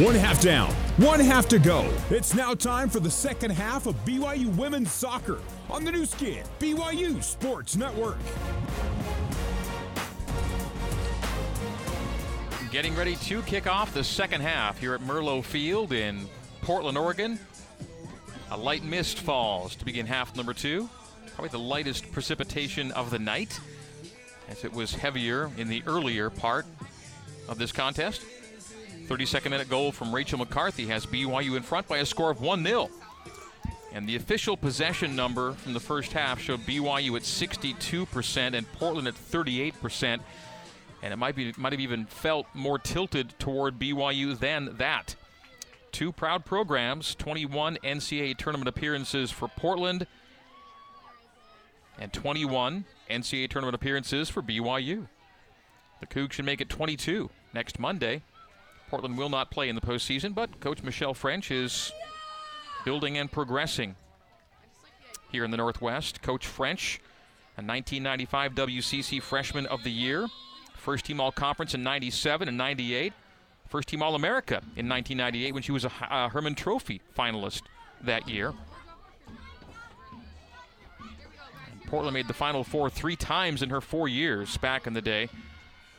One half down, one half to go. It's now time for the second half of BYU women's soccer on the Nu Skin, BYU Sports Network. Getting ready to kick off the second half here at Merlo Field in Portland, Oregon. A light mist falls to begin half number two. Probably the lightest precipitation of the night, as it was heavier in the earlier part of this contest. 32nd minute goal from Rachel McCarthy has BYU in front by a score of 1 0. And the official possession number from the first half showed BYU at 62% and Portland at 38%. And it might be might have even felt more tilted toward BYU than that. Two proud programs, 21 NCAA tournament appearances for Portland, and 21 NCAA tournament appearances for BYU. The Cougs should make it 22 next Monday Portland will not play in the postseason, but Coach Michelle French is building and progressing here in the Northwest. Coach French, a 1995 WCC Freshman of the Year, first team All Conference in 97 and 98, first team All America in 1998 when she was a uh, Hermann Trophy finalist that year. Portland made the Final Four three times in her four years back in the day.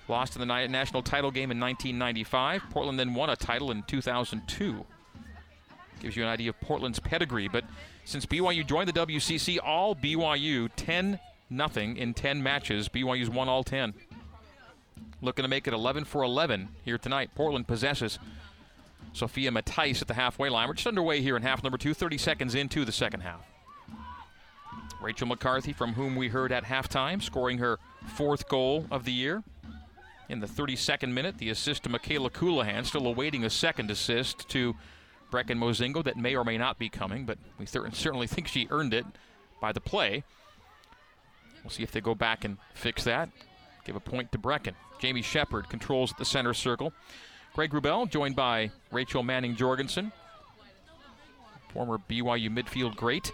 Lost in the national title game in 1995. Portland then won a title in 2002. Gives you an idea of Portland's pedigree. But since BYU joined the WCC, all BYU 10 nothing in 10 matches. BYU's won all 10. Looking to make it 11 for 11 here tonight. Portland possesses Sophia Matthijs at the halfway line. We're just underway here in half number two, 30 seconds into the second half. Rachel McCarthy, from whom we heard at halftime, scoring her fourth goal of the year in the 32nd minute. The assist to Michaela Colohan, still awaiting a second assist to Brecken Mozingo that may or may not be coming, but we certainly think she earned it by the play. We'll see if they go back and fix that. Give a point to Brecken. Jamie Shepard controls the center circle. Greg Wrubell joined by Rachel Manning Jorgensen, former BYU midfield great.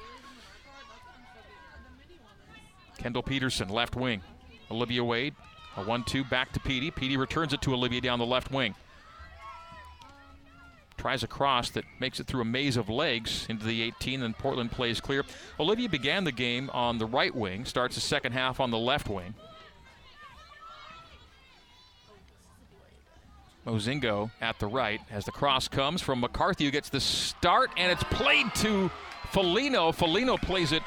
Kendall Peterson, left wing. Olivia Wade a 1 2 back to Petey. Petey returns it to Olivia down the left wing. Tries a cross that makes it through a maze of legs into the 18, then Portland plays clear. Olivia began the game on the right wing, starts the second half on the left wing. Mozingo at the right as the cross comes from McCarthy, who gets the start, and it's played to Folino. Folino plays it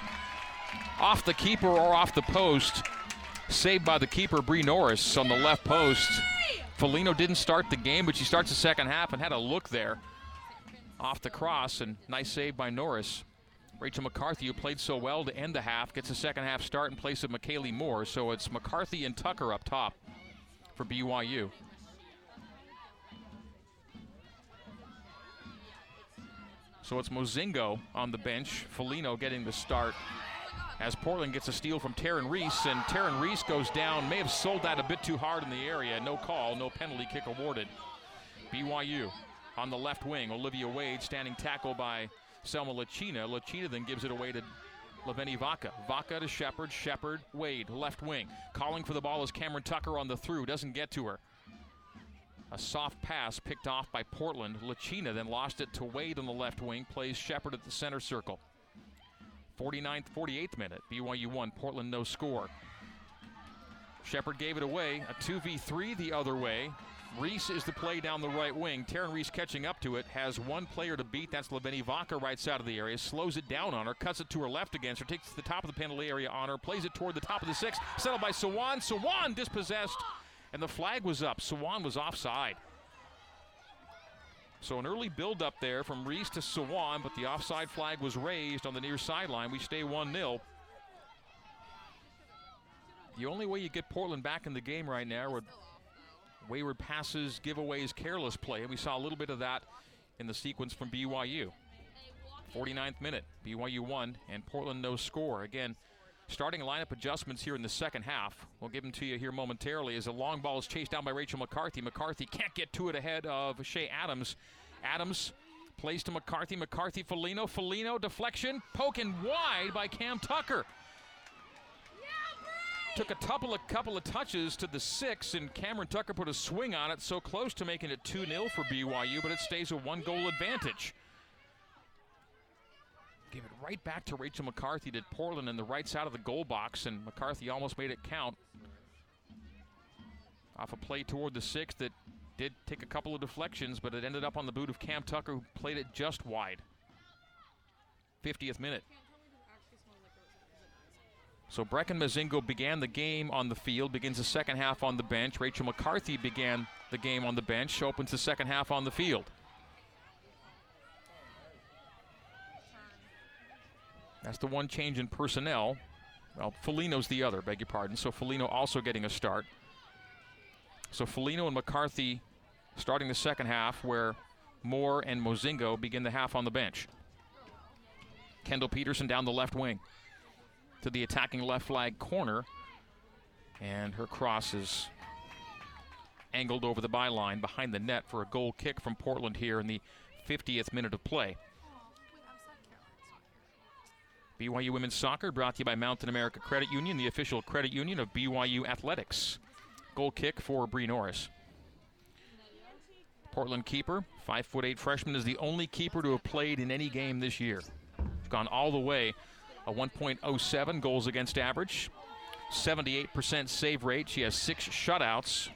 off the keeper or off the post. Saved by the keeper, Bree Norris, on the left post. Folino didn't start the game, but she starts the second half and had a look there off the cross, and nice save by Norris. Rachel McCarthy, who played so well to end the half, gets a second half start in place of McKaylee Moore. So it's McCarthy and Tucker up top for BYU. So it's Mozingo on the bench, Folino getting the start as Portland gets a steal from Taryn Reese, and Taryn Reese goes down. May have sold that a bit too hard in the area. No call, no penalty kick awarded. BYU on the left wing. Olivia Wade standing tackle by Selma Lachina. Lachina then gives it away to Laveni Vaca. Vaca to Shepard. Shepard, Wade, left wing. Calling for the ball is Cameron Tucker on the through. Doesn't get to her. A soft pass picked off by Portland. Lachina then lost it to Wade on the left wing. Plays Shepard at the center circle. 49th, 48th minute. BYU won. Portland no score. Shepard gave it away. A 2v3 the other way. Reese is the play down the right wing. Taryn Reese catching up to it. Has one player to beat. That's Laveni Vaca right side of the area. Slows it down on her. Cuts it to her left against her. Takes the top of the penalty area on her. Plays it toward the top of the six. Settled by Sawan. Sawan dispossessed. And the flag was up. Sawan was offside. So an early build up there from Reese to Sawan, but the offside flag was raised on the near sideline. We stay 1 0. The only way you get Portland back in the game right now are wayward passes, giveaways, careless play. And we saw a little bit of that in the sequence from BYU. 49th minute, BYU won, and Portland no score. Again, starting lineup adjustments here in the second half. We'll give them to you here momentarily as a long ball is chased down by Rachel McCarthy. McCarthy can't get to it ahead of Shea Adams. Adams plays to McCarthy. McCarthy, Folino. Folino, deflection, poking wide by Cam Tucker. took a couple of couple of touches to the six, and Cameron Tucker put a swing on it, so close to making it 2 0 for BYU, but it stays a one goal advantage. Gave it right back to Rachel McCarthy, did Portland in the right side of the goal box, and McCarthy almost made it count. Off a play toward the six that did take a couple of deflections, but it ended up on the boot of Cam Tucker, who played it just wide. 50th minute. So Brecken Mozingo began the game on the field, begins the second half on the bench. Rachel McCarthy began the game on the bench, opens the second half on the field. That's the one change in personnel. Well, Folino's the other, beg your pardon. So Folino also getting a start. So Folino and McCarthy starting the second half, where Moore and Mozingo begin the half on the bench. Kendall Peterson down the left wing to the attacking left flag corner. And her cross is angled over the byline behind the net for a goal kick from Portland here in the 50th minute of play. BYU Women's Soccer brought to you by Mountain America Credit Union, the official credit union of BYU Athletics. Goal kick for Bree Norris. Portland keeper, five foot eight freshman, is the only keeper to have played in any game this year. Gone all the way, a 1.07 goals against average, 78% save rate. She has six shutouts.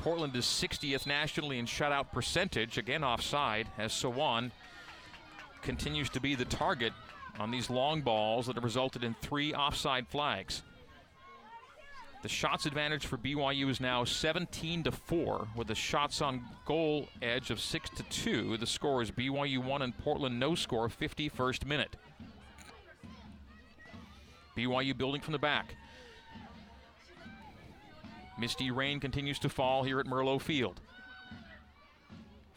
Portland is 60th nationally in shutout percentage, again offside, as Sawan continues to be the target on these long balls that have resulted in three offside flags. The shots advantage for BYU is now 17 to 4 with the shots on goal edge of 6 to 2. The score is BYU 1 and Portland no score 51st minute. BYU building from the back. Misty rain continues to fall here at Merlo Field.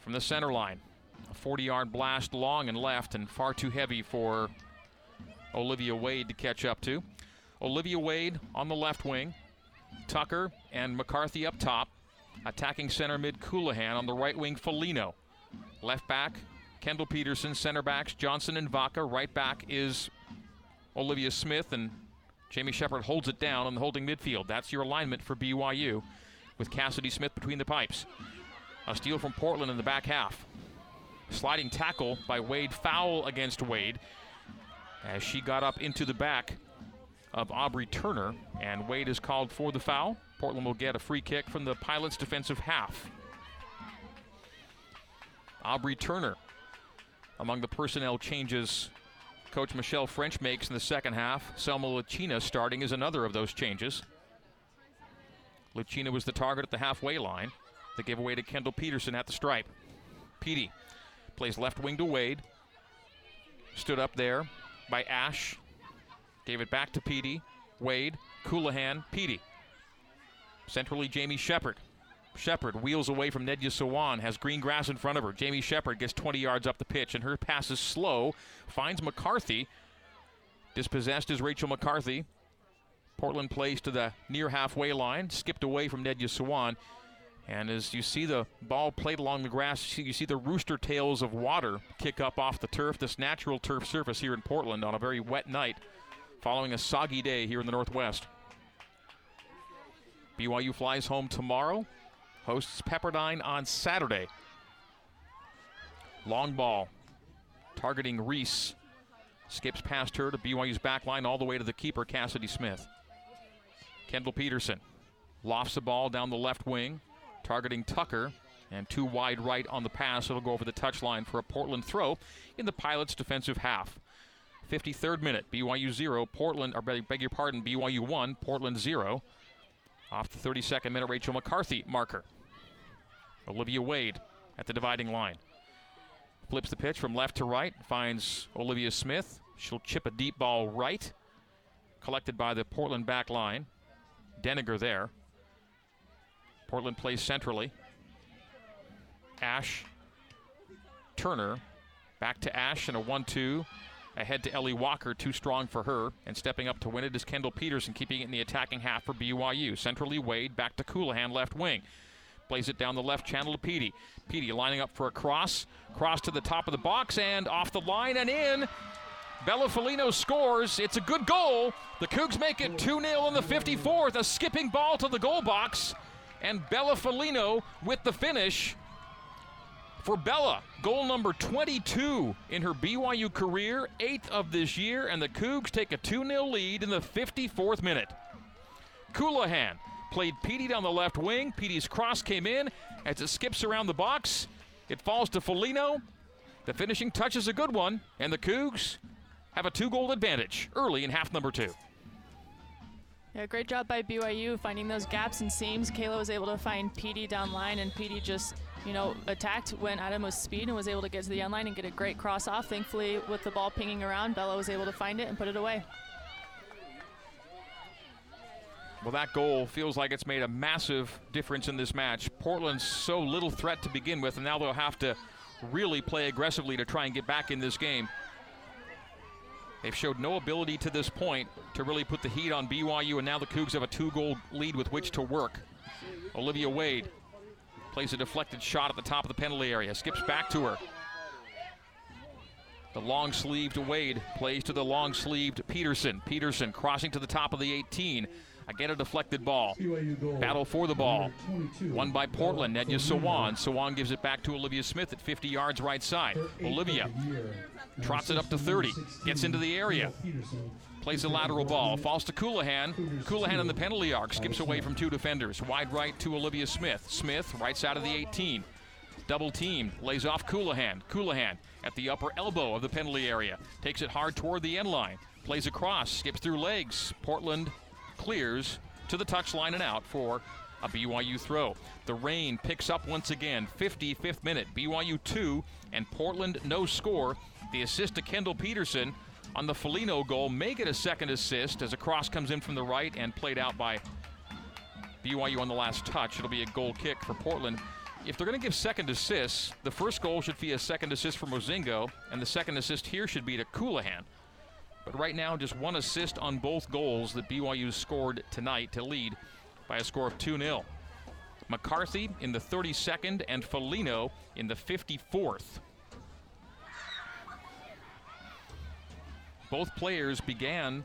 From the center line, a 40 yard blast long and left and far too heavy for Olivia Wade to catch up to. Olivia Wade on the left wing. Tucker and McCarthy up top. Attacking center mid Colohan on the right wing Felino. Left back Kendall Peterson. Center backs Johnson and Vaca. Right back is Olivia Smith and Jamie Shepard holds it down on the holding midfield. That's your alignment for BYU with Cassidy Smith between the pipes. A steal from Portland in the back half. Sliding tackle by Wade, foul against Wade as she got up into the back of Aubrey Turner, and Wade is called for the foul. Portland will get a free kick from the Pilots' defensive half. Aubrey Turner, among the personnel changes Coach Michelle French makes in the second half. Selma Lucina starting is another of those changes. Lucina was the target at the halfway line. They gave away to Kendall Peterson at the stripe. Petey plays left wing to Wade. Stood up there by Ash. Gave it back to Petey. Wade, Colohan, Petey. Centrally, Jamie Shepard. Shepard wheels away from Nedya Sawan, has green grass in front of her. Jamie Shepard gets 20 yards up the pitch, and her pass is slow. Finds McCarthy. Dispossessed is Rachel McCarthy. Portland plays to the near halfway line, skipped away from Nedya Sawan. And as you see the ball played along the grass, you see the rooster tails of water kick up off the turf, this natural turf surface here in Portland on a very wet night following a soggy day here in the Northwest. BYU flies home tomorrow, hosts Pepperdine on Saturday. Long ball targeting Reese. Skips past her to BYU's back line all the way to the keeper, Cassidy Smith. Kendall Peterson lofts the ball down the left wing targeting Tucker. And two wide right on the pass. It'll go over the touchline for a Portland throw in the Pilots' defensive half. 53rd minute, BYU 0, Portland, or beg your pardon, BYU 1, Portland 0. Off the 32nd minute, Rachel McCarthy marker. Olivia Wade at the dividing line. Flips the pitch from left to right, finds Olivia Smith. She'll chip a deep ball right, collected by the Portland back line. Deniger there. Portland plays centrally. Ash, Turner, back to Ash and a 1 2. Ahead to Ellie Walker, too strong for her. And stepping up to win it is Kendall Peterson, keeping it in the attacking half for BYU. Centrally, Wade back to Colohan, left wing. Plays it down the left channel to Petey. Petey lining up for a cross. Cross to the top of the box and off the line and in. Bella Folino scores. It's a good goal. The Cougs make it 2 0 in the 54th. A skipping ball to the goal box. And Bella Folino with the finish. For Bella, goal number 22 in her BYU career, eighth of this year, and the Cougs take a 2 0 lead in the 54th minute. Colohan played Petey down the left wing. Petey's cross came in as it skips around the box. It falls to Folino. The finishing touch is a good one, and the Cougs have a two goal advantage early in half number two. Yeah, great job by BYU finding those gaps and seams. Kayla was able to find PD down line, and PD just, you know, attacked, at him with speed, and was able to get to the end line and get a great cross off. Thankfully, with the ball pinging around, Bella was able to find it and put it away. Well, that goal feels like it's made a massive difference in this match. Portland's so little threat to begin with, and now they'll have to really play aggressively to try and get back in this game. They've showed no ability to this point to really put the heat on BYU, and now the Cougs have a two goal lead with which to work. Olivia Wade plays a deflected shot at the top of the penalty area, skips back to her. The long sleeved Wade plays to the long sleeved Peterson. Peterson crossing to the top of the 18. Again, a deflected ball. Battle for the ball. Won by Portland. Nedya Sawan. Sawan gives it back to Olivia Smith at 50 yards right side. Olivia trots it up to 30. Gets into the area. Plays a lateral ball. Falls to Colohan. Colohan in the penalty arc. Skips away from two defenders. Wide right to Olivia Smith. Smith, right side of the 18. Double teamed. Lays off Colohan. Colohan at the upper elbow of the penalty area. Takes it hard toward the end line. Plays across. Skips through legs. Portland clears to the touchline and out for a BYU throw. The rain picks up once again. 55th minute. BYU 2 and Portland no score. The assist to Kendall Peterson on the Folino goal may get a second assist as a cross comes in from the right and played out by BYU on the last touch. It'll be a goal kick for Portland. If they're going to give second assists, the first goal should be a second assist for Mozingo, and the second assist here should be to Colohan. But right now, just one assist on both goals that BYU scored tonight to lead by a score of 2 0. McCarthy in the 32nd and Folino in the 54th. Both players began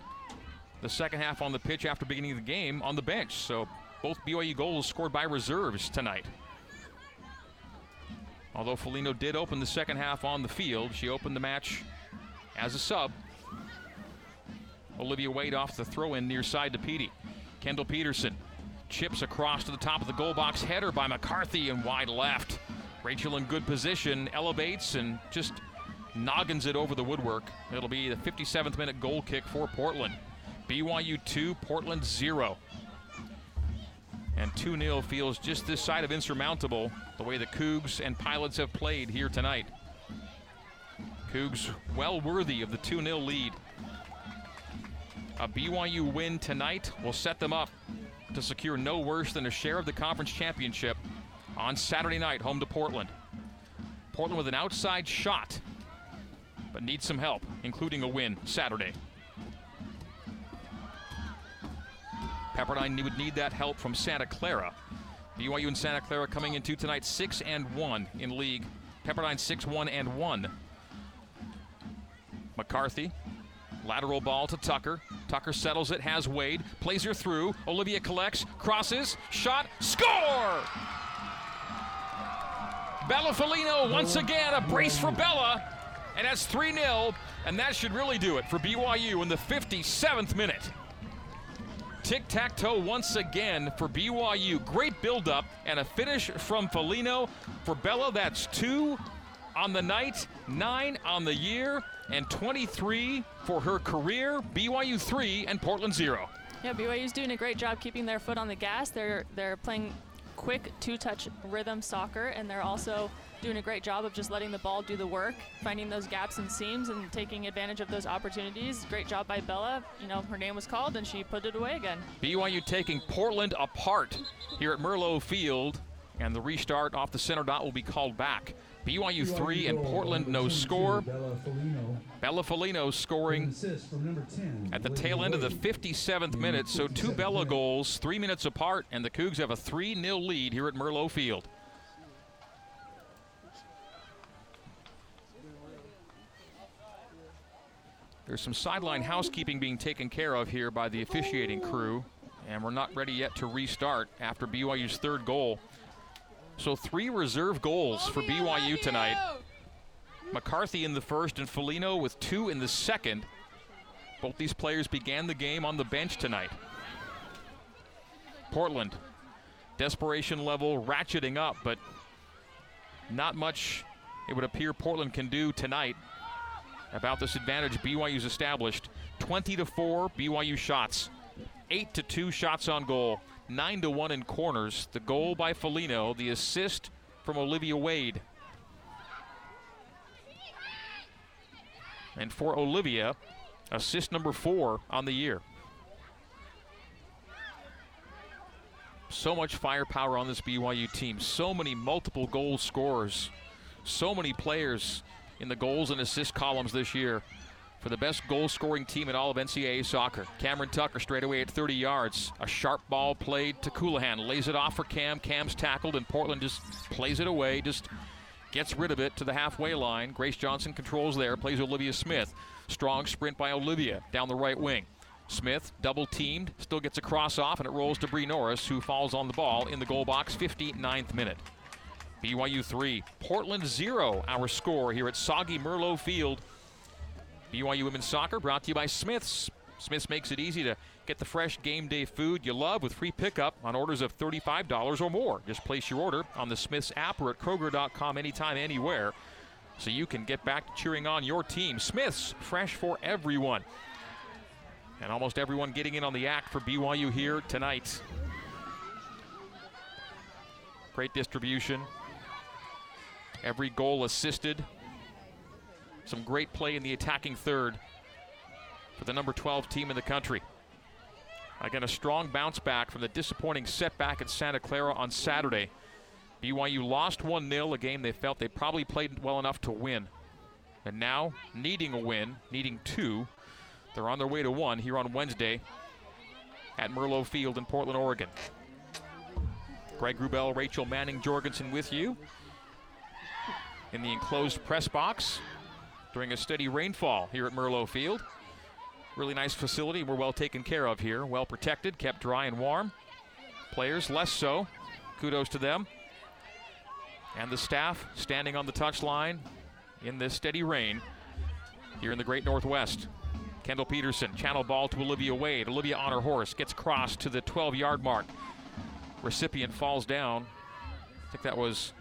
the second half on the pitch after beginning the game on the bench, so both BYU goals scored by reserves tonight. Although Folino did open the second half on the field, she opened the match as a sub Olivia Wade off the throw in near side to Petey. Kendall Peterson chips across to the top of the goal box. Header by McCarthy and wide left. Rachel in good position, elevates and just noggins it over the woodwork. It'll be the 57th minute goal kick for Portland. BYU 2, Portland 0. And 2 0 feels just this side of insurmountable the way the Cougs and Pilots have played here tonight. Cougs well worthy of the 2 0 lead. A BYU win tonight will set them up to secure no worse than a share of the conference championship on Saturday night, home to Portland. Portland with an outside shot, but needs some help, including a win Saturday. Pepperdine would need that help from Santa Clara. BYU and Santa Clara coming into tonight 6 and 1 in league. Pepperdine 6 1 and 1. McCarthy Lateral ball to Tucker. Tucker settles it, has Wade, plays her through. Olivia collects, crosses, shot, score! Bella Folino once again, a brace for Bella, and that's 3 0, and that should really do it for BYU in the 57th minute. Tic tac toe once again for BYU. Great build-up and a finish from Folino. For Bella, that's two on the night, nine on the year, and 23 for her career. BYU 3 and Portland 0. Yeah, BYU's doing a great job keeping their foot on the gas. They're they're playing quick two-touch rhythm soccer, and they're also doing a great job of just letting the ball do the work, finding those gaps and seams, and taking advantage of those opportunities. Great job by Bella. You know, her name was called, and she put it away again. BYU taking Portland apart here at Merlo Field, and the restart off the center dot will be called back. BYU three and Portland no score. Bella Folino scoring at the tail end of the 57th minute. So two Bella goals, three minutes apart, and the Cougs have a 3 0 lead here at Merlo Field. There's some sideline housekeeping being taken care of here by the officiating crew, and we're not ready yet to restart after BYU's third goal. So three reserve goals for BYU tonight. McCarthy in the first and Folino with two in the second. Both these players began the game on the bench tonight. Portland, desperation level ratcheting up, but not much it would appear Portland can do tonight about this advantage BYU's established. 20 to 4 BYU shots. 8 to 2 shots on goal. 9 to 1 in corners. The goal by Folino, the assist from Olivia Wade. And for Olivia, assist number 4 on the year. So much firepower on this BYU team. So many multiple goal scorers. So many players in the goals and assist columns this year for the best goal scoring team in all of NCAA soccer. Cameron Tucker straight away at 30 yards. A sharp ball played to Colohan. Lays it off for Cam. Cam's tackled, and Portland just plays it away, just gets rid of it to the halfway line. Grace Johnson controls there, plays Olivia Smith. Strong sprint by Olivia down the right wing. Smith, double teamed, still gets a cross off, and it rolls to Bree Norris, who falls on the ball in the goal box, 59th minute. BYU 3, Portland 0, our score here at Soggy Merlo Field. BYU Women's Soccer brought to you by Smith's. Smith's makes it easy to get the fresh game day food you love with free pickup on orders of $35 or more. Just place your order on the Smith's app or at Kroger.com anytime, anywhere, so you can get back to cheering on your team. Smith's, fresh for everyone. And almost everyone getting in on the act for BYU here tonight. Great distribution, Every goal assisted. Some great play in the attacking third for the number 12 team in the country. Again, a strong bounce back from the disappointing setback at Santa Clara on Saturday. BYU lost 1 0, a game they felt they probably played well enough to win. And now, needing a win, needing two, they're on their way to one here on Wednesday at Merlo Field in Portland, Oregon. Greg Wrubell, Rachel Manning Jorgensen with you in the enclosed press box during a steady rainfall here at Merlo Field. Really nice facility. We're well taken care of here, well protected, kept dry and warm. Players less so. Kudos to them. And the staff standing on the touchline in this steady rain here in the great Northwest. Kendall Peterson, channel ball to Olivia Wade. Olivia on her horse, gets crossed to the 12 yard mark. Recipient falls down. I think that was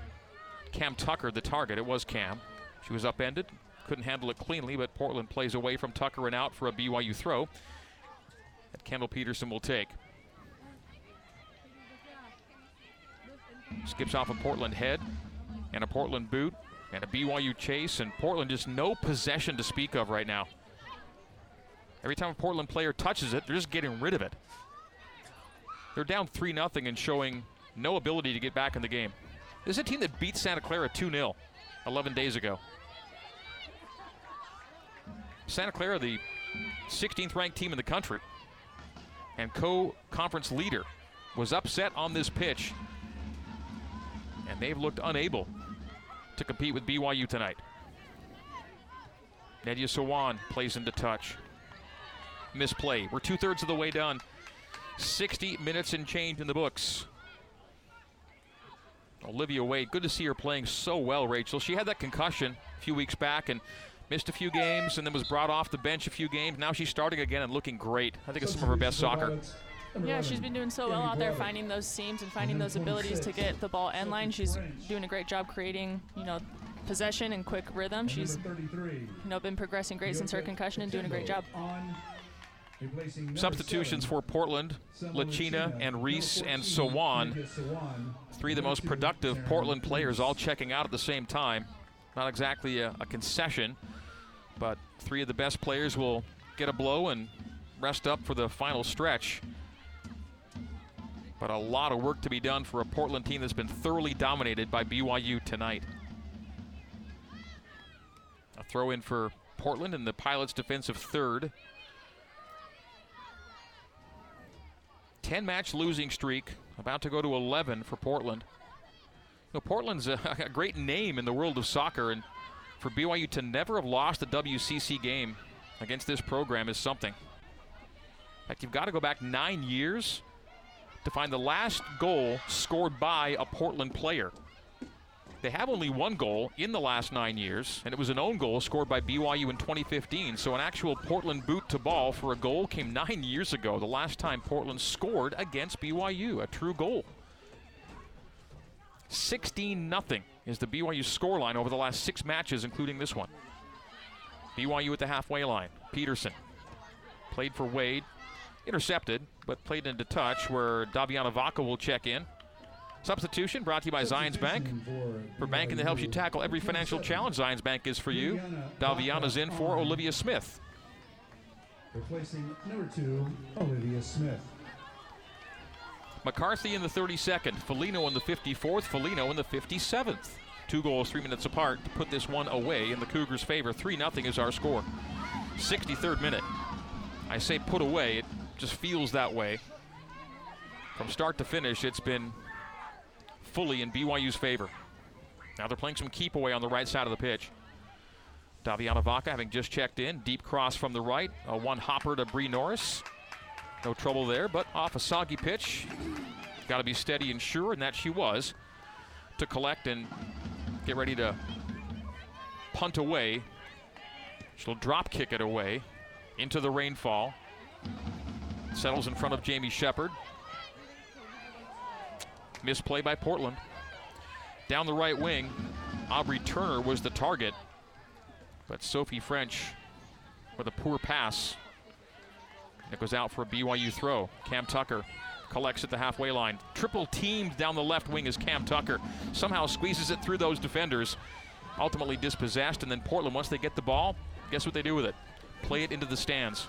Cam Tucker the target. It was Cam. She was upended, couldn't handle it cleanly, but Portland plays away from Tucker and out for a BYU throw that Kendall Peterson will take. Skips off a Portland head and a Portland boot and a BYU chase, and Portland just no possession to speak of right now. Every time a Portland player touches it, they're just getting rid of it. They're down 3 0 and showing no ability to get back in the game. This is a team that beat Santa Clara 2 0 11 days ago. Santa Clara, the 16th ranked team in the country and co conference leader, was upset on this pitch, and they've looked unable to compete with BYU tonight. Nadia Sawan plays into touch. Misplay. We're two thirds of the way done. 60 minutes and change in the books. Olivia Wade, good to see her playing so well, Rachel. She had that concussion a few weeks back and missed a few games and then was brought off the bench a few games. Now she's starting again and looking great. I think it's some of her best soccer. Yeah, she's been doing so well out there, finding those seams and finding those abilities to get the ball end line. She's doing a great job creating, you know, possession and quick rhythm. She's, you know, been progressing great since her concussion and doing a great job. Substitutions for Portland, Lachina and Reese and Sawan. Three of the most productive Portland players all checking out at the same time. Not exactly a, a concession, but three of the best players will get a blow and rest up for the final stretch. But a lot of work to be done for a Portland team that's been thoroughly dominated by BYU tonight. A throw in for Portland in the Pilots' defensive third. 10 match losing streak, about to go to 11 for Portland. You know, Portland's a, a, great name in the world of soccer, and for BYU to never have lost a WCC game against this program is something. In fact, you've got to go back nine years to find the last goal scored by a Portland player. They have only one goal in the last nine years, and it was an own goal scored by BYU in 2015. So an actual Portland boot to ball for a goal came nine years ago, the last time Portland scored against BYU, a true goal. 16 0 is the BYU scoreline over the last six matches, including this one. BYU at the halfway line. Peterson played for Wade, intercepted, but played into touch where Daviana Vaca will check in. Substitution brought to you by Zions Bank. For banking that helps you tackle every financial challenge, Zions Bank is for you. Daviana's in for Olivia Smith. Replacing number two, Olivia Smith. McCarthy in the 32nd, Folino in the 54th, Folino in the 57th. Two goals, three minutes apart to put this one away in the Cougars' favor. 3 0 is our score. 63rd minute. I say put away, it just feels that way. From start to finish, it's been fully in BYU's favor. Now they're playing some keep away on the right side of the pitch. Daviana Vaca having just checked in. Deep cross from the right. A one hopper to Bree Norris. No trouble there, but off a soggy pitch. Got to be steady and sure, and that she was. To collect and get ready to punt away. She'll drop kick it away into the rainfall. Settles in front of Jamie Shepard. Misplay by Portland. Down the right wing, Aubrey Turner was the target, but Sophie French with a poor pass. It goes out for a BYU throw. Cam Tucker collects at the halfway line. Triple teamed down the left wing is Cam Tucker. Somehow squeezes it through those defenders. Ultimately dispossessed, and then Portland, once they get the ball, guess what they do with it? Play it into the stands.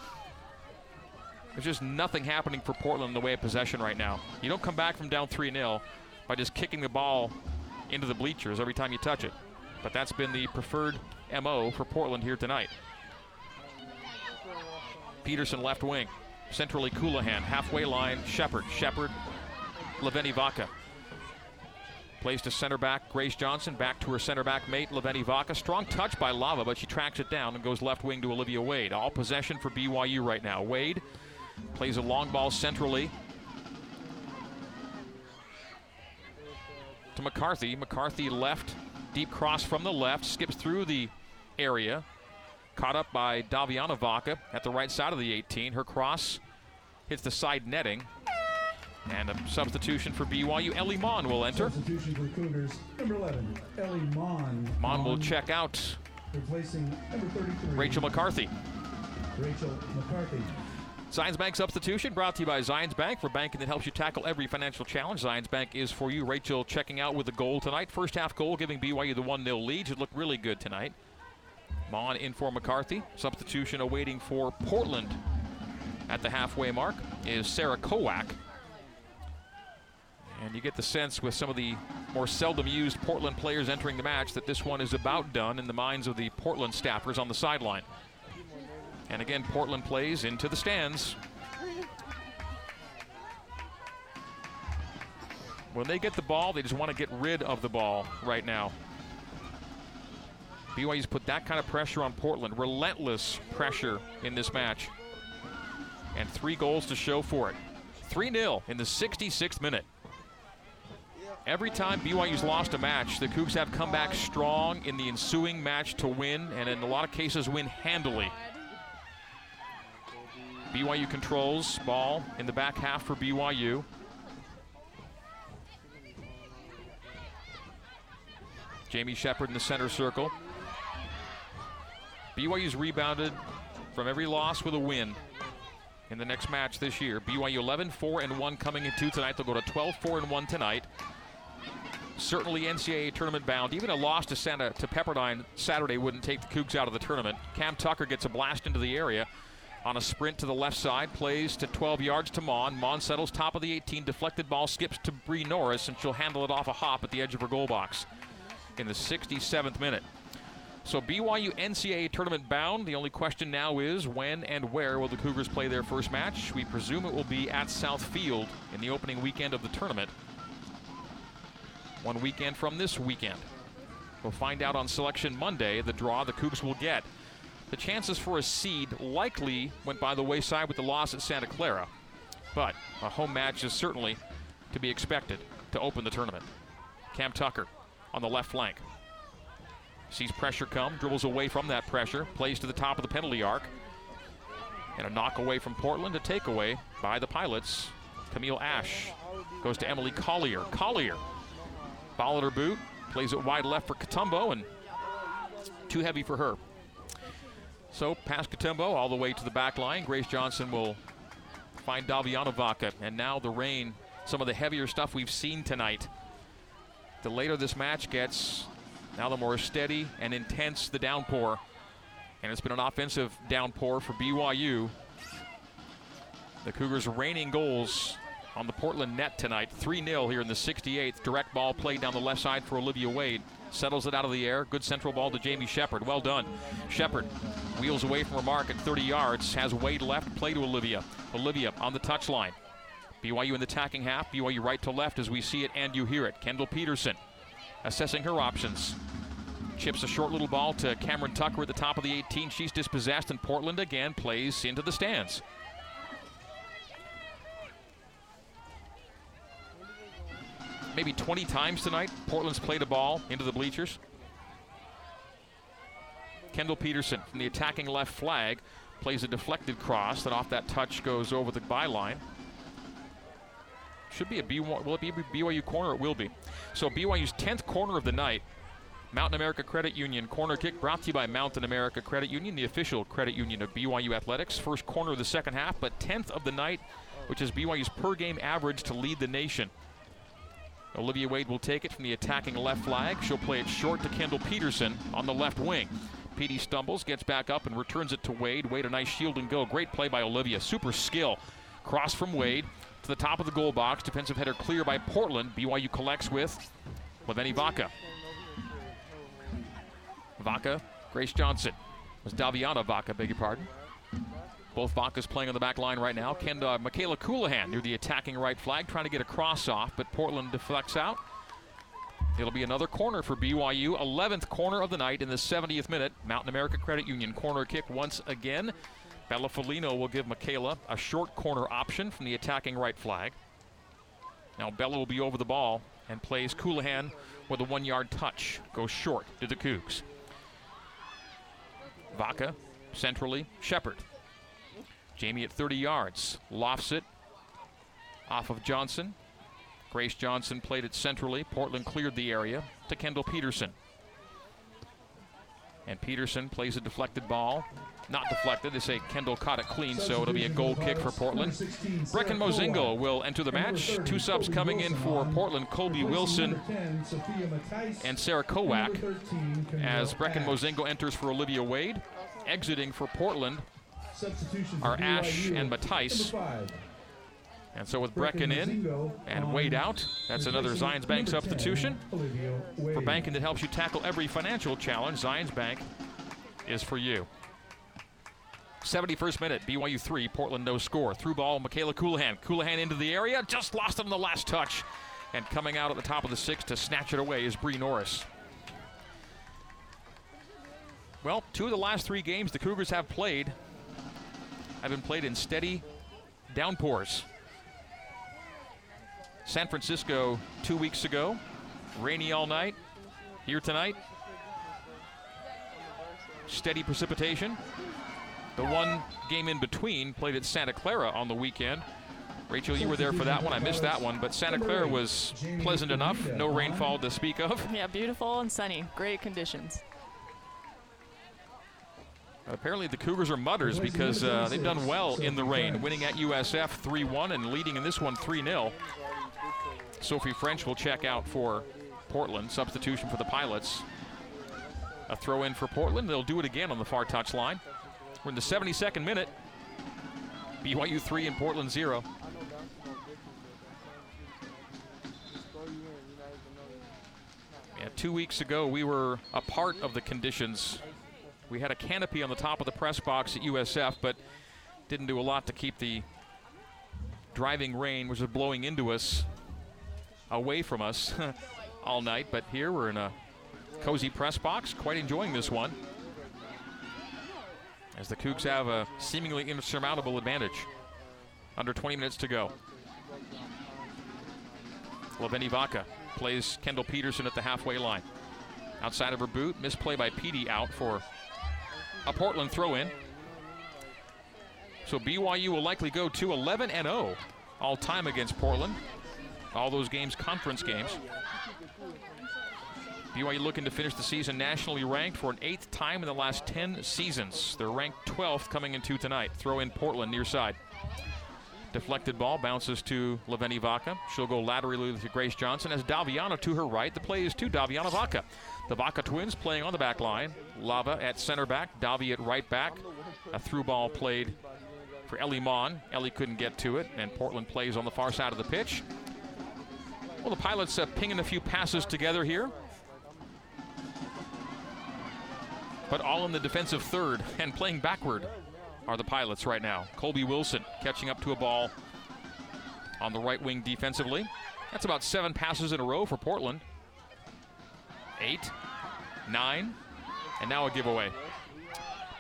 There's just nothing happening for Portland in the way of possession right now. You don't come back from down 3 0 by just kicking the ball into the bleachers every time you touch it. But that's been the preferred MO for Portland here tonight. Peterson left wing. Centrally Colohan. Halfway line, Shepard. Shepard, Laveni Vaca. Plays to center back Grace Johnson. Back to her center back mate, Laveni Vaca. Strong touch by Lava, but she tracks it down and goes left wing to Olivia Wade. All possession for BYU right now. Wade plays a long ball centrally to McCarthy. McCarthy left, deep cross from the left, skips through the area, Caught up by Daviana Vaca at the right side of the 18. Her cross hits the side netting. And a substitution for BYU. Ellie Mon will enter. Substitution for Cougars, number 11, Ellie Mon. Mon will check out. Replacing number 33, Rachel McCarthy. Rachel McCarthy. Zions Bank substitution brought to you by Zions Bank for banking that helps you tackle every financial challenge. Zions Bank is for you. Rachel checking out with the goal tonight. First half goal giving BYU the 1 0 lead. It looked really good tonight. Mon in for McCarthy. Substitution awaiting for Portland at the halfway mark is Sarah Kowak. And you get the sense with some of the more seldom used Portland players entering the match that this one is about done in the minds of the Portland staffers on the sideline. And again, Portland plays into the stands. When they get the ball, they just want to get rid of the ball right now. BYU's put that kind of pressure on Portland, relentless pressure in this match. And three goals to show for it. 3 0 in the 66th minute. Every time BYU's lost a match, the Cougs have come back strong in the ensuing match to win, and in a lot of cases, win handily. BYU controls ball in the back half for BYU. Jamie Shepard in the center circle. BYU's rebounded from every loss with a win in the next match this year. BYU 11 4 and 1 coming into tonight. They'll go to 12 4 and 1 tonight. Certainly NCAA tournament bound. Even a loss to Santa to Pepperdine Saturday wouldn't take the Cougs out of the tournament. Cam Tucker gets a blast into the area on a sprint to the left side, plays to 12 yards to Mon. Mon settles top of the 18, deflected ball skips to Bree Norris, and she'll handle it off a hop at the edge of her goal box in the 67th minute. So BYU NCAA tournament bound. The only question now is when and where will the Cougars play their first match? We presume it will be at South Field in the opening weekend of the tournament. One weekend from this weekend. We'll find out on Selection Monday the draw the Cougs will get the chances for a seed likely went by the wayside with the loss at Santa Clara. But a home match is certainly to be expected to open the tournament. Cam Tucker on the left flank. Sees pressure come, dribbles away from that pressure, plays to the top of the penalty arc. And a knock away from Portland, a takeaway by the Pilots. Camille Ash goes to Emily Collier. Collier, ball at her boot, plays it wide left for Katumbo, and too heavy for her. So past Katumbo all the way to the back line. Grace Johnson will find Daviana Vaca. And now the rain, some of the heavier stuff we've seen tonight. The later this match gets, now the more steady and intense the downpour. And it's been an offensive downpour for BYU. The Cougars raining goals on the Portland net tonight. 3 0 here in the 68th. Direct ball played down the left side for Olivia Wade. Settles it out of the air. Good central ball to Jamie Shepard. Well done. Shepard wheels away from her mark at 30 yards. Has Wade left. Play to Olivia. Olivia on the touchline. BYU in the attacking half. BYU right to left as we see it and you hear it. Kendall Peterson assessing her options. Chips a short little ball to Cameron Tucker at the top of the 18. She's dispossessed, and Portland again plays into the stands. Maybe 20 times tonight, Portland's played a ball into the bleachers. Kendall Peterson from the attacking left flag plays a deflected cross that off that touch goes over the byline. Should be a BYU, will it be BYU corner? It will be. So BYU's 10th corner of the night. Mountain America Credit Union corner kick brought to you by Mountain America Credit Union, the official credit union of BYU Athletics. First corner of the second half, but 10th of the night, which is BYU's per game average to lead the nation. Olivia Wade will take it from the attacking left flag. She'll play it short to Kendall Peterson on the left wing. Petey stumbles, gets back up, and returns it to Wade. Wade, a nice shield and go. Great play by Olivia. Super skill. Cross from Wade to the top of the goal box. Defensive header clear by Portland. BYU collects with Laveni Vaca. Vaca, Grace Johnson. Was Daviana Vaca, beg your pardon. Both Vacas playing on the back line right now. Ken, uh, Michaela Colohan near the attacking right flag, trying to get a cross off, but Portland deflects out. It'll be another corner for BYU. 11th corner of the night in the 70th minute. Mountain America Credit Union corner kick once again. Bella Folino will give Michaela a short corner option from the attacking right flag. Now Bella will be over the ball and plays Colohan with a one yard touch. Goes short to the Cougs. Vaca centrally. Shepard. Jamie at 30 yards. Lofts it off of Johnson. Grace Johnson played it centrally. Portland cleared the area to Kendall Peterson. And Peterson plays a deflected ball. Not deflected. They say Kendall caught it clean, so it'll be a goal kick for Portland. Brecken Mozingo will enter the match. Two subs coming in for Portland Colby Wilson and Sarah Kowak as Brecken Mozingo enters for Olivia Wade. Exiting for Portland are Ash and Matthijs. And so with Brecken in and Wade out, that's another Zions Bank substitution. For banking that helps you tackle every financial challenge, Zions Bank is for you. 71st minute, BYU 3, Portland no score. Through ball, Michaela Colohan. Colohan into the area, just lost on the last touch. And coming out at the top of the six to snatch it away is Bree Norris. Well, two of the last three games the Cougars have played have been played in steady downpours. San Francisco two weeks ago, rainy all night. Here tonight, steady precipitation. The one game in between played at Santa Clara on the weekend. Rachel, you were there for that one. I missed that one, but Santa Clara was pleasant enough. No rainfall to speak of. Yeah, beautiful and sunny. Great conditions. Apparently, the Cougars are mutters because uh, they've done well in the rain, winning at USF 3 1 and leading in this one 3 0. Sophie French will check out for Portland. Substitution for the Pilots. A throw in for Portland. They'll do it again on the far touch line. We're in the 72nd minute. BYU 3 and Portland 0. Yeah, two weeks ago, we were a part of the conditions. We had a canopy on the top of the press box at USF, but didn't do a lot to keep the driving rain, which was blowing into us, away from us all night. But here we're in a cozy press box, quite enjoying this one. As the Cougs have a seemingly insurmountable advantage. Under 20 minutes to go. Laveni Vaca plays Kendall Peterson at the halfway line. Outside of her boot, misplay by Petey out for a Portland throw in. So BYU will likely go to 11 and 0 all time against Portland. All those games, conference games. BYU looking to finish the season nationally ranked for an eighth time in the last 10 seasons. They're ranked 12th coming into tonight. Throw in Portland near side. Deflected ball bounces to Laveni Vaca. She'll go laterally to Grace Johnson as Daviana to her right. The play is to Daviana Vaca. The Vaca twins playing on the back line. Lava at center back, Davi at right back. A through ball played for Ellie Mon. Ellie couldn't get to it, and Portland plays on the far side of the pitch. Well, the Pilots uh, pinging a few passes together here. But all in the defensive third and playing backward are the Pilots right now. Colby Wilson catching up to a ball on the right wing defensively. That's about seven passes in a row for Portland. Eight, nine, and now a giveaway.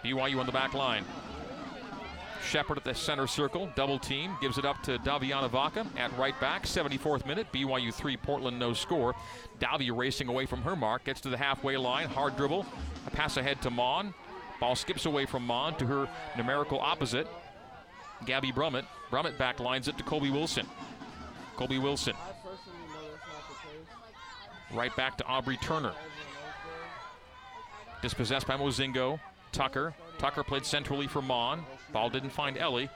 BYU on the back line. Shepard at the center circle, double team, gives it up to Daviana Vaca at right back, 74th minute, BYU 3, Portland no score. Davi racing away from her mark, gets to the halfway line, hard dribble, a pass ahead to Mon. Ball skips away from Mon to her numerical opposite, Gabby Brummett. Brummett back lines it to Colby Wilson. Colby Wilson. Right back to Aubrey Turner. Dispossessed by Mozingo. Tucker. Tucker played centrally for Mon. Ball didn't find Ellie.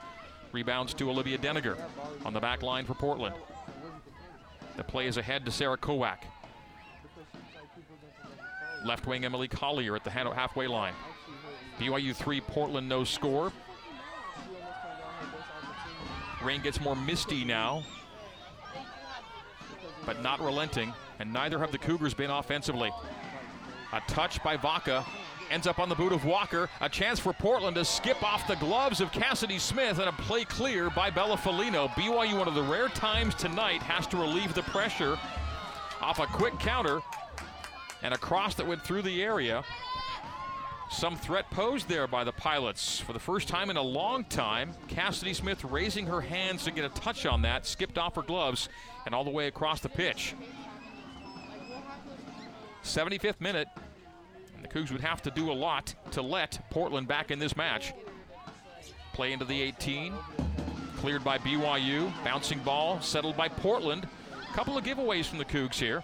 Rebounds to Olivia Deniger on the back line for Portland. The play is ahead to Sarah Kowak. Left wing Emily Collier at the halfway line. BYU 3, Portland no score. Rain gets more misty now, but not relenting, and neither have the Cougars been offensively. A touch by Vaca ends up on the boot of Walker. A chance for Portland to skip off the gloves of Cassidy Smith and a play clear by Bella Folino. BYU, one of the rare times tonight, has to relieve the pressure off a quick counter and a cross that went through the area. Some threat posed there by the Pilots. For the first time in a long time, Cassidy Smith raising her hands to get a touch on that, skipped off her gloves, and all the way across the pitch. 75th minute, the Cougs would have to do a lot to let Portland back in this match. Play into the 18. Cleared by BYU. Bouncing ball settled by Portland. Couple of giveaways from the Cougs here.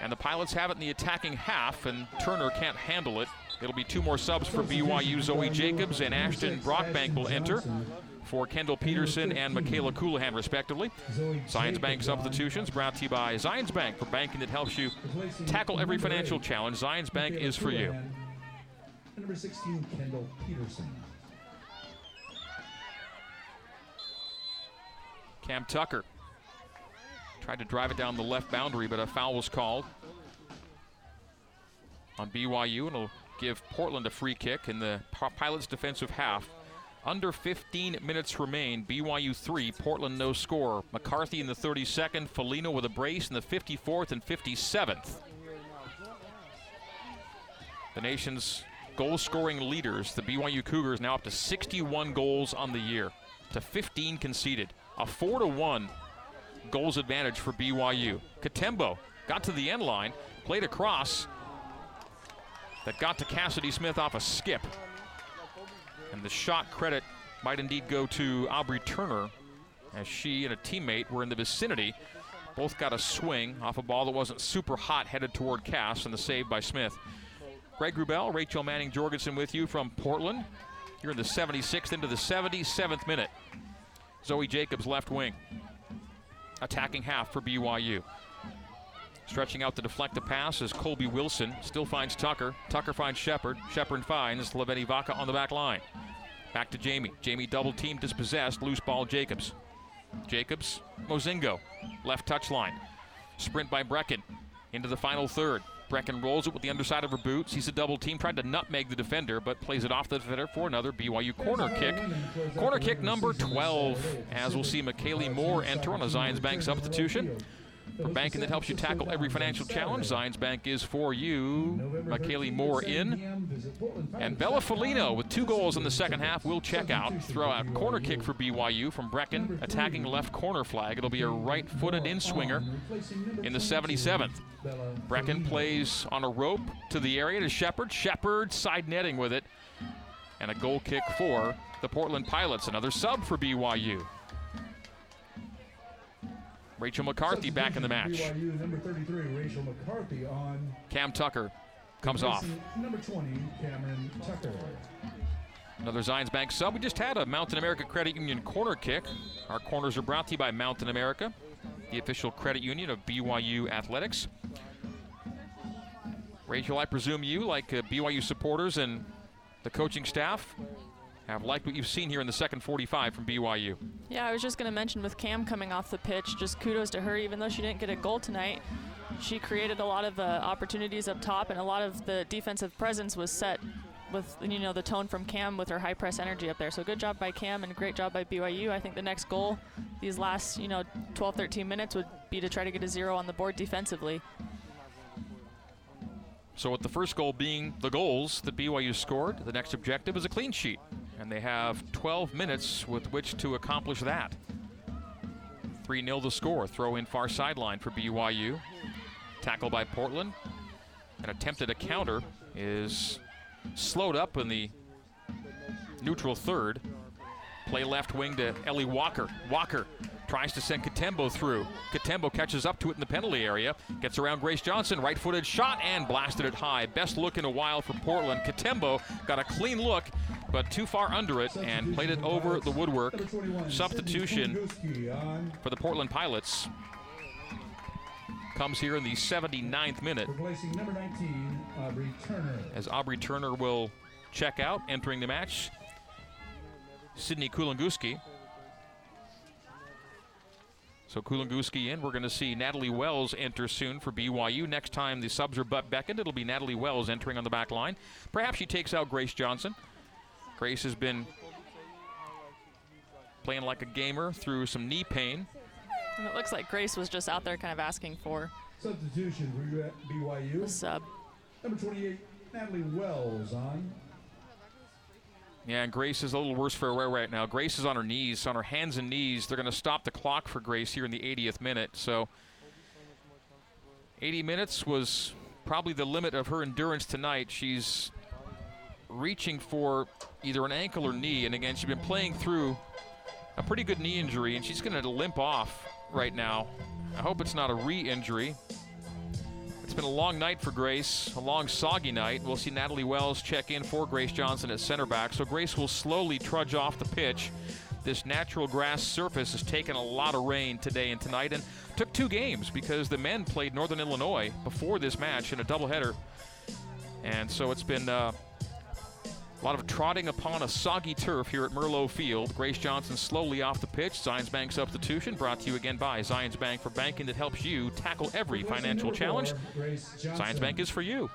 And the Pilots have it in the attacking half, and Turner can't handle it. It'll be two more subs for BYU. Zoe Jacobs and Ashton Brockbank will enter for Kendall Peterson and Michaela Colohan, respectively. Zions Bank substitutions brought to you by Zions Bank for banking that helps you tackle every financial challenge. Zions Bank is for you. Number 16, Kendall Peterson. Cam Tucker tried to drive it down the left boundary, but a foul was called on BYU, and it'll give Portland a free kick in the Pilots' defensive half. Under 15 minutes remain. BYU 3, Portland no score. McCarthy in the 32nd, Folino with a brace in the 54th and 57th. The nation's goal scoring leaders, the BYU Cougars, now up to 61 goals on the year, to 15 conceded. A 4 to 1 goals advantage for BYU. Katembo got to the end line, played across, that got to Cassidy Smith off a skip. And the shot credit might indeed go to Aubrey Turner as she and a teammate were in the vicinity. Both got a swing off a ball that wasn't super hot headed toward Cass and the save by Smith. Greg Wrubell, Rachel Manning Jorgensen with you from Portland. You're in the 76th into the 77th minute. Zoe Jacobs left wing. Attacking half for BYU. Stretching out to deflect the pass is Colby Wilson. Still finds Tucker. Tucker finds Shepard. Shepard finds Laveni Vaca on the back line. Back to Jamie. Jamie double team dispossessed. Loose ball Jacobs. Jacobs, Mozingo. Left touchline. Sprint by Brecken. Into the final third. Brecken rolls it with the underside of her boot. Sees a double team. Tried to nutmeg the defender, but plays it off the defender for another BYU corner kick. Corner kick number 12. As we'll see McKaylee Moore enter on a Zions Bank substitution. For banking that helps you tackle every financial challenge. Zions Bank is for you. McKaylee Moore in. And Bella Folino with two goals in the second half will check out. Throw out corner kick for BYU from Brecken, attacking left corner flag. It'll be a right footed in swinger in the 77th. Brecken plays on a rope to the area to Shepard. Shepard side netting with it. And a goal kick for the Portland Pilots. Another sub for BYU. Rachel McCarthy back in the match. BYU number 33, Rachel McCarthy on. Cam Tucker comes off. Number 20, Cameron Tucker. Another Zions Bank sub. We just had a Mountain America Credit Union corner kick. Our corners are brought to you by Mountain America, the official credit union of BYU Athletics. Rachel, I presume you, like uh, BYU supporters and the coaching staff, have liked what you've seen here in the second 45 from BYU. Yeah, I was just going to mention with Cam coming off the pitch, just kudos to her, even though she didn't get a goal tonight. She created a lot of uh, opportunities up top, and a lot of the defensive presence was set with you know the tone from Cam with her high press energy up there. So good job by Cam and great job by BYU. I think the next goal, these last you know 12, 13 minutes would be to try to get a zero on the board defensively. So, with the first goal being the goals that BYU scored, the next objective is a clean sheet. And they have 12 minutes with which to accomplish that. 3 0 the score. Throw in far sideline for BYU. Tackle by Portland. An attempt at a counter is slowed up in the neutral third. Play left wing to Ellie Walker. Walker tries to send Katembo through. Katembo catches up to it in the penalty area, gets around Grace Johnson, right footed shot, and blasted it high. Best look in a while for Portland. Katembo got a clean look, but too far under it and played it over the woodwork. Substitution for the Portland Pilots comes here in the 79th minute. Replacing number 19, Aubrey Turner. As Aubrey Turner will check out, entering the match, Sydney Kulanguski. So Kulanguski in. We're going to see Natalie Wells enter soon for BYU. Next time the subs are butt beckoned, it'll be Natalie Wells entering on the back line. Perhaps she takes out Grace Johnson. Grace has been playing like a gamer through some knee pain. And it looks like Grace was just out there kind of asking for Substitution for a BYU. sub. Number 28, Natalie Wells on. Yeah, and Grace is a little worse for wear right now. Grace is on her knees, on her hands and knees. They're going to stop the clock for Grace here in the 80th minute. So 80 minutes was probably the limit of her endurance tonight. She's reaching for either an ankle or knee, and again, she's been playing through a pretty good knee injury, and she's going to limp off right now. I hope it's not a re-injury. It's been a long night for Grace, a long, soggy night. We'll see Natalie Wells check in for Grace Johnson at center back. So Grace will slowly trudge off the pitch. This natural grass surface has taken a lot of rain today and tonight and took two games because the men played Northern Illinois before this match in a doubleheader. And so it's been uh, a lot of trotting upon a soggy turf here at Merlo Field. Grace Johnson slowly off the pitch. Zions Bank substitution brought to you again by Zions Bank for banking that helps you tackle every financial challenge. Zions Bank is for you.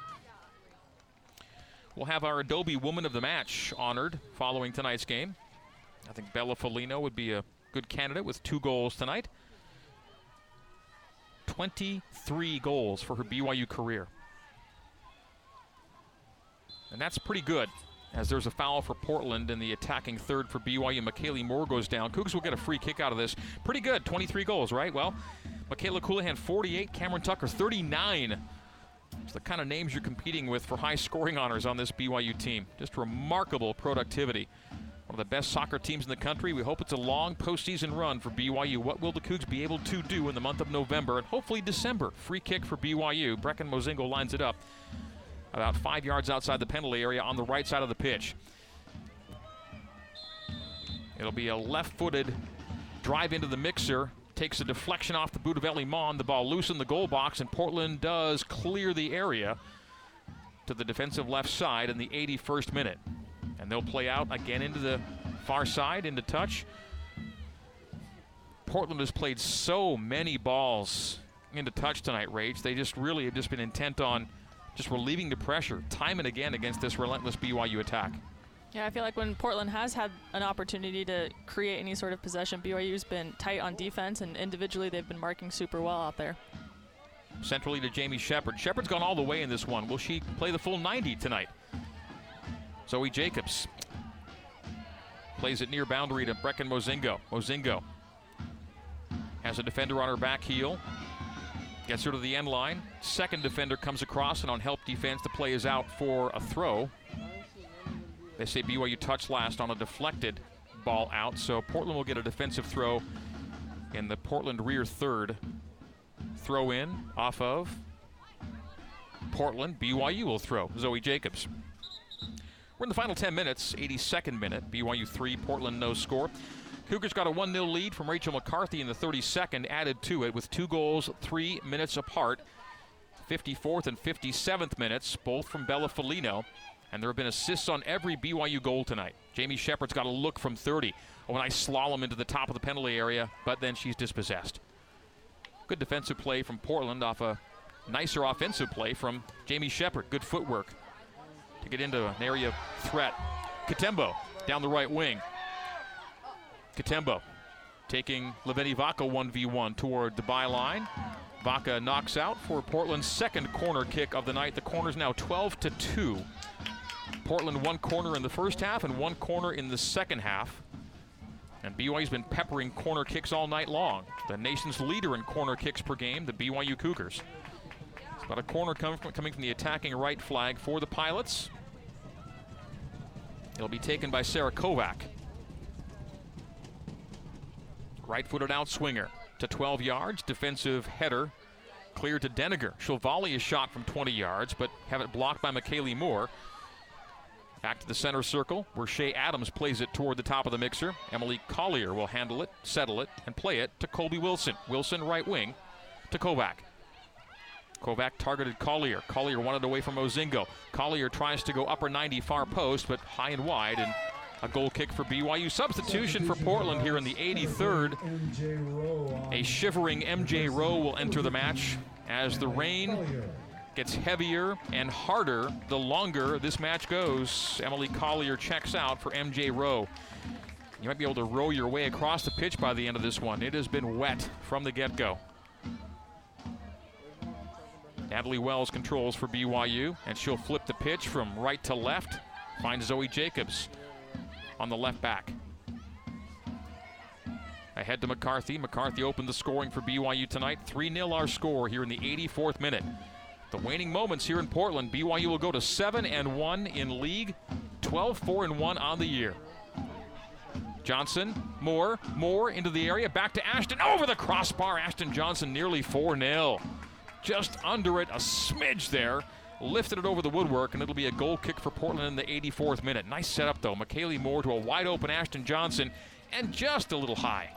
We'll have our Adobe Woman of the Match honored following tonight's game. I think Bella Folino would be a good candidate with two goals tonight. 23 goals for her BYU career. And that's pretty good as there's a foul for Portland in the attacking third for BYU. McKaylee Moore goes down. Cougs will get a free kick out of this. Pretty good. 23 goals, right? Well, Michaela Colohan, 48. Cameron Tucker, 39. It's the kind of names you're competing with for high scoring honors on this BYU team. Just remarkable productivity. One of the best soccer teams in the country. We hope it's a long postseason run for BYU. What will the Cougs be able to do in the month of November and hopefully December? Free kick for BYU. Brecken Mozingo lines it up about five yards outside the penalty area on the right side of the pitch. It'll be a left footed drive into the mixer. Takes a deflection off the boot of Ellie Mon. The ball loose in the goal box, and Portland does clear the area to the defensive left side in the 81st minute. And they'll play out again into the far side, into touch. Portland has played so many balls into touch tonight, Rage. They just really have just been intent on just relieving the pressure time and again against this relentless BYU attack. Yeah, I feel like when Portland has had an opportunity to create any sort of possession, BYU's been tight on defense, and individually they've been marking super well out there. Centrally to Jamie Shepard. Shepard's gone all the way in this one. Will she play the full 90 tonight? Zoe Jacobs plays it near boundary to Brecken Mozingo. Mozingo has a defender on her back heel. Gets her to the end line. Second defender comes across, and on help defense, the play is out for a throw. They say BYU touched last on a deflected ball out, so Portland will get a defensive throw in the Portland rear third. Throw in off of Portland. BYU will throw. Zoe Jacobs. We're in the final 10 minutes, 82nd minute. BYU 3, Portland no score. Cougars got a 1 0 lead from Rachel McCarthy in the 32nd, added to it with two goals three minutes apart. 54th and 57th minutes, both from Bella Folino. And there have been assists on every BYU goal tonight. Jamie Shepard's got a look from 30. Oh, a nice slalom into the top of the penalty area, but then she's dispossessed. Good defensive play from Portland off a nicer offensive play from Jamie Shepard. Good footwork to get into an area of threat. Katembo down the right wing. Katembo taking Laveni Vaca 1v1 toward the byline. Vaca knocks out for Portland's second corner kick of the night. The corner's now 12 to 2. Portland one corner in the first half and one corner in the second half. And BYU's been peppering corner kicks all night long. The nation's leader in corner kicks per game, the BYU Cougars. It's got a corner from, coming from the attacking right flag for the Pilots. It'll be taken by Sarah Kovac. Right footed out swinger to 12 yards. Defensive header clear to Deniger. She'll volley a shot from 20 yards, but have it blocked by McKaylee Moore. Back to the center circle where Shea Adams plays it toward the top of the mixer. Emily Collier will handle it, settle it, and play it to Colby Wilson. Wilson right wing to Kovac. Kovac targeted Collier. Collier wanted away from Mozingo. Collier tries to go upper 90 far post, but high and wide, and a goal kick for BYU. Substitution for Portland here in the 83rd. A shivering MJ Rowe will enter the match as the rain gets heavier and harder the longer this match goes. Emily Collier checks out for MJ Rowe. You might be able to row your way across the pitch by the end of this one. It has been wet from the get go. Natalie Wells controls for BYU, and she'll flip the pitch from right to left. Finds Zoe Jacobs on the left back. Ahead to McCarthy. McCarthy opened the scoring for BYU tonight. 3 0 our score here in the 84th minute. The waning moments here in Portland. BYU will go to 7 and 1 in league, 12 4 and 1 on the year. Johnson, Moore, Moore into the area, back to Ashton, over the crossbar. Ashton Johnson nearly 4 0. Just under it, a smidge there lifted it over the woodwork, and it'll be a goal kick for Portland in the 84th minute. Nice setup, though. McKaylee Moore to a wide open Ashton Johnson, and just a little high.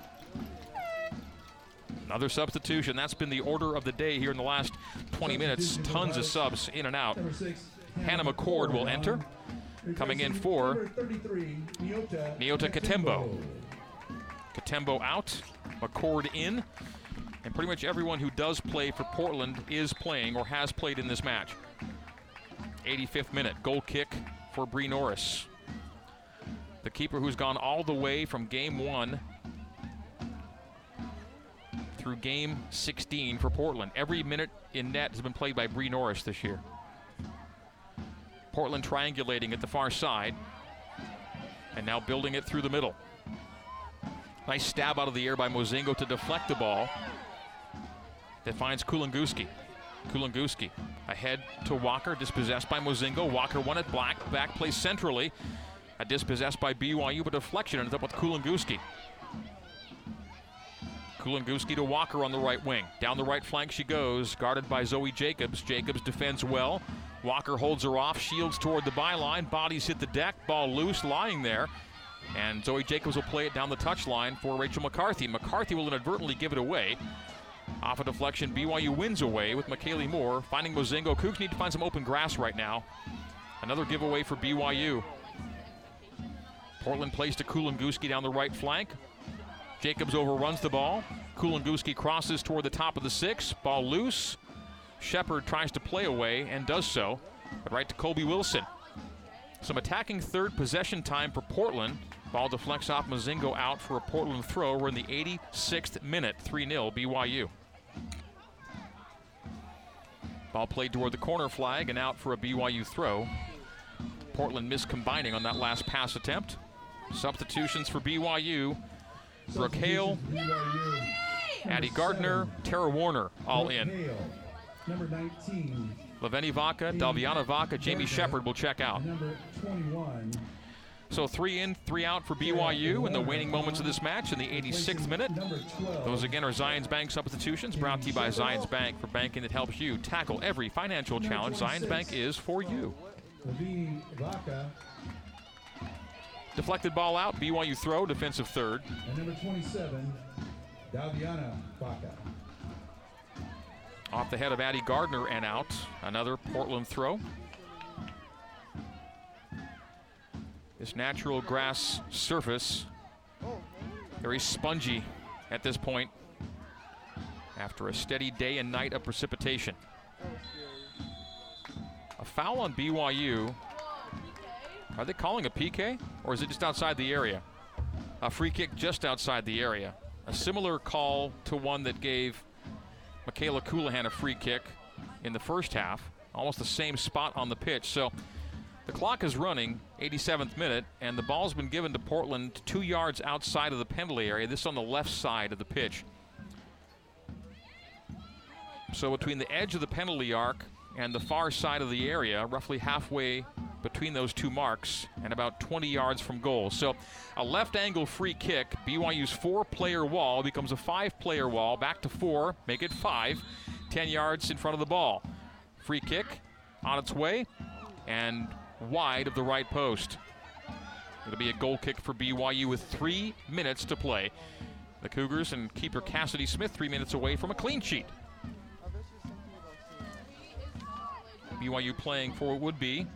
Another substitution. That's been the order of the day here in the last 20 minutes. Tons of subs in and out. Hannah McCord will enter. Coming in for Nyota Katembo. Katembo out. McCord in. And pretty much everyone who does play for Portland is playing or has played in this match. 85th minute, goal kick for Bree Norris. The keeper who's gone all the way from game one through game 16 for Portland. Every minute in net has been played by Bree Norris this year. Portland triangulating at the far side and now building it through the middle. Nice stab out of the air by Mozingo to deflect the ball that finds Kulanguski. Kulanguski ahead to Walker, dispossessed by Mozingo. Walker won it black, back plays centrally. A dispossessed by BYU, but deflection ends up with Kulanguski. Kulanguski to Walker on the right wing. Down the right flank she goes, guarded by Zoe Jacobs. Jacobs defends well. Walker holds her off, shields toward the byline. Bodies hit the deck, ball loose, lying there. And Zoe Jacobs will play it down the touchline for Rachel McCarthy. McCarthy will inadvertently give it away. Off a deflection, BYU wins away with McKaylee Moore finding Mozingo. Cougs need to find some open grass right now. Another giveaway for BYU. Portland plays to Kulanguski down the right flank. Jacobs overruns the ball. Kulanguski crosses toward the top of the six. Ball loose. Shepard tries to play away and does so. But right to Colby Wilson. Some attacking third possession time for Portland. Ball deflects off Mozingo out for a Portland throw. We're in the 86th minute, 3 0 BYU. Ball played toward the corner flag and out for a BYU throw. Portland missed combining on that last pass attempt. Substitutions for BYU. Brooke Hale. Addie Gardner, Tara Warner all in. Number 19. Laveni Vaca, Daviana Vaca, Jamie Shepard will check out. Number 21. So three in, three out for BYU in the waning moments of this match in the 86th minute. Number 12. Those again are Zions Bank substitutions brought to you by Zions Bank for banking that helps you tackle every financial challenge. Zions Bank is for you. Deflected ball out, BYU throw, defensive third. And number 27. Daviana Vaca. Off the head of Addie Gardner and out. Another Portland throw. This natural grass surface, very spongy at this point after a steady day and night of precipitation. A foul on BYU. Are they calling a PK or is it just outside the area? A free kick just outside the area. A similar call to one that gave Michaela Colohan a free kick in the first half, almost the same spot on the pitch. So the clock is running, 87th minute, and the ball's been given to Portland two yards outside of the penalty area. This on the left side of the pitch. So between the edge of the penalty arc and the far side of the area, roughly halfway between those two marks and about 20 yards from goal. So a left angle free kick, BYU's four player wall becomes a five player wall, back to four, make it five, 10 yards in front of the ball. Free kick on its way and wide of the right post. It'll be a goal kick for BYU with three minutes to play. The Cougars and keeper Cassidy Smith three minutes away from a clean sheet. BYU playing for what would be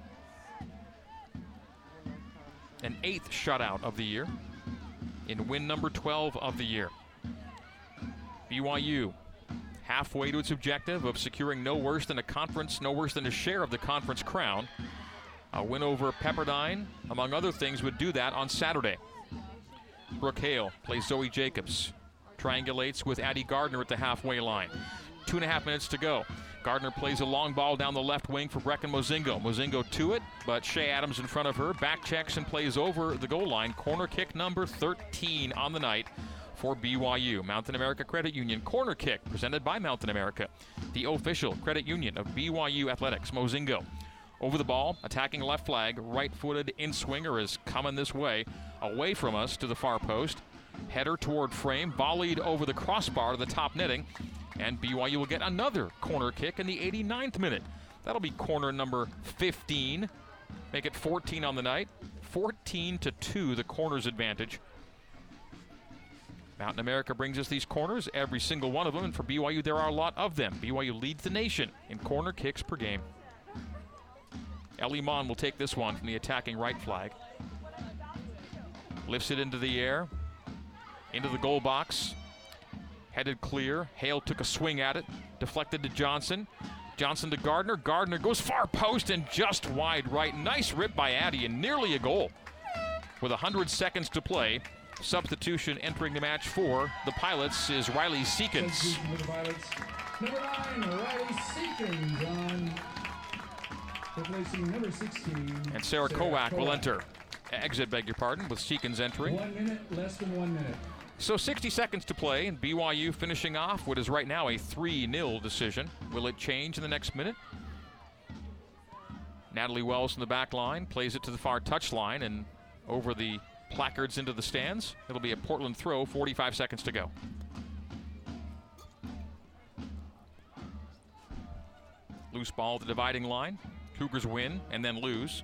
an eighth shutout of the year in win number 12 of the year. BYU halfway to its objective of securing no worse than a conference, no worse than a share of the conference crown. A win over Pepperdine, among other things, would do that on Saturday. Brooke Hale plays Zoe Jacobs, triangulates with Addie Gardner at the halfway line. Two and a half minutes to go. Gardner plays a long ball down the left wing for Brecken Mozingo. Mozingo to it, but Shea Adams in front of her. Back checks and plays over the goal line. Corner kick number 13 on the night for BYU. Mountain America Credit Union corner kick presented by Mountain America, the official credit union of BYU Athletics. Mozingo over the ball, attacking left flag, right footed in swinger is coming this way, away from us to the far post. Header toward frame, volleyed over the crossbar to the top netting, and BYU will get another corner kick in the 89th minute. That'll be corner number 15. Make it 14 on the night. 14 to 2, the corners advantage. Mountain America brings us these corners, every single one of them, and for BYU, there are a lot of them. BYU leads the nation in corner kicks per game. Ellie Mon will take this one from the attacking right flag. Lifts it into the air, into the goal box. Headed clear. Hale took a swing at it, deflected to Johnson. Johnson to Gardner. Gardner goes far post and just wide right. Nice rip by Addy and nearly a goal. With 100 seconds to play, substitution entering the match for the Pilots is Riley Seekins. Number 9, Riley Seekins on replacing number 16. And Sarah Kowak will enter. Exit, beg your pardon, with Seekins entering. One minute, less than one minute. So 60 seconds to play, and BYU finishing off what is right now a 3 0 decision. Will it change in the next minute? Natalie Wells in the back line plays it to the far touch line and over the placards into the stands. It'll be a Portland throw, 45 seconds to go. Loose ball at the dividing line. Cougars win and then lose.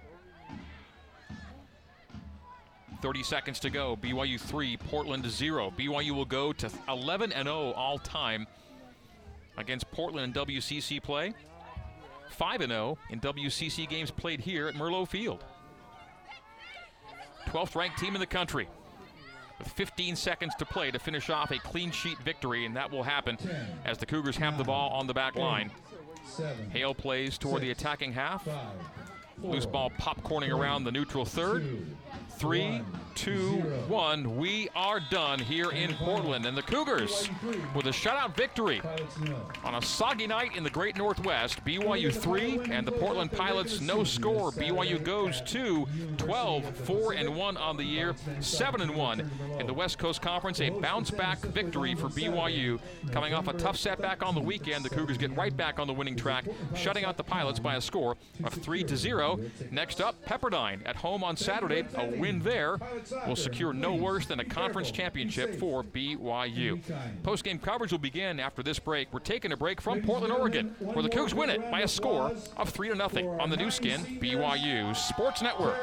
30 seconds to go. BYU 3, Portland 0. BYU will go to 11 and 0 all time against Portland in WCC play. 5 and 0 in WCC games played here at Merlo Field. 12th ranked team in the country with 15 seconds to play to finish off a clean sheet victory, and that will happen as the Cougars have the ball on the back line. Seven, Hale plays toward the attacking half. five, Loose ball popcorning around the neutral third. Three, two, one. We are done here in Portland. And the Cougars with a shutout victory on a soggy night in the Great Northwest. BYU 3 and the Portland Pilots no score. BYU goes to 12, 4 and 1 on the year, 7 and 1 in the West Coast Conference. A bounce back victory for BYU. Coming off a tough setback on the weekend, the Cougars get right back on the winning track, shutting out the Pilots by a score of 3 to 0. Next up, Pepperdine at home on Saturday. A win there will secure no worse than a conference championship for BYU. Post-game coverage will begin after this break. We're taking a break from Portland, Oregon, where the Cougs win it by a score of 3 to nothing on the Nu Skin BYU Sports Network.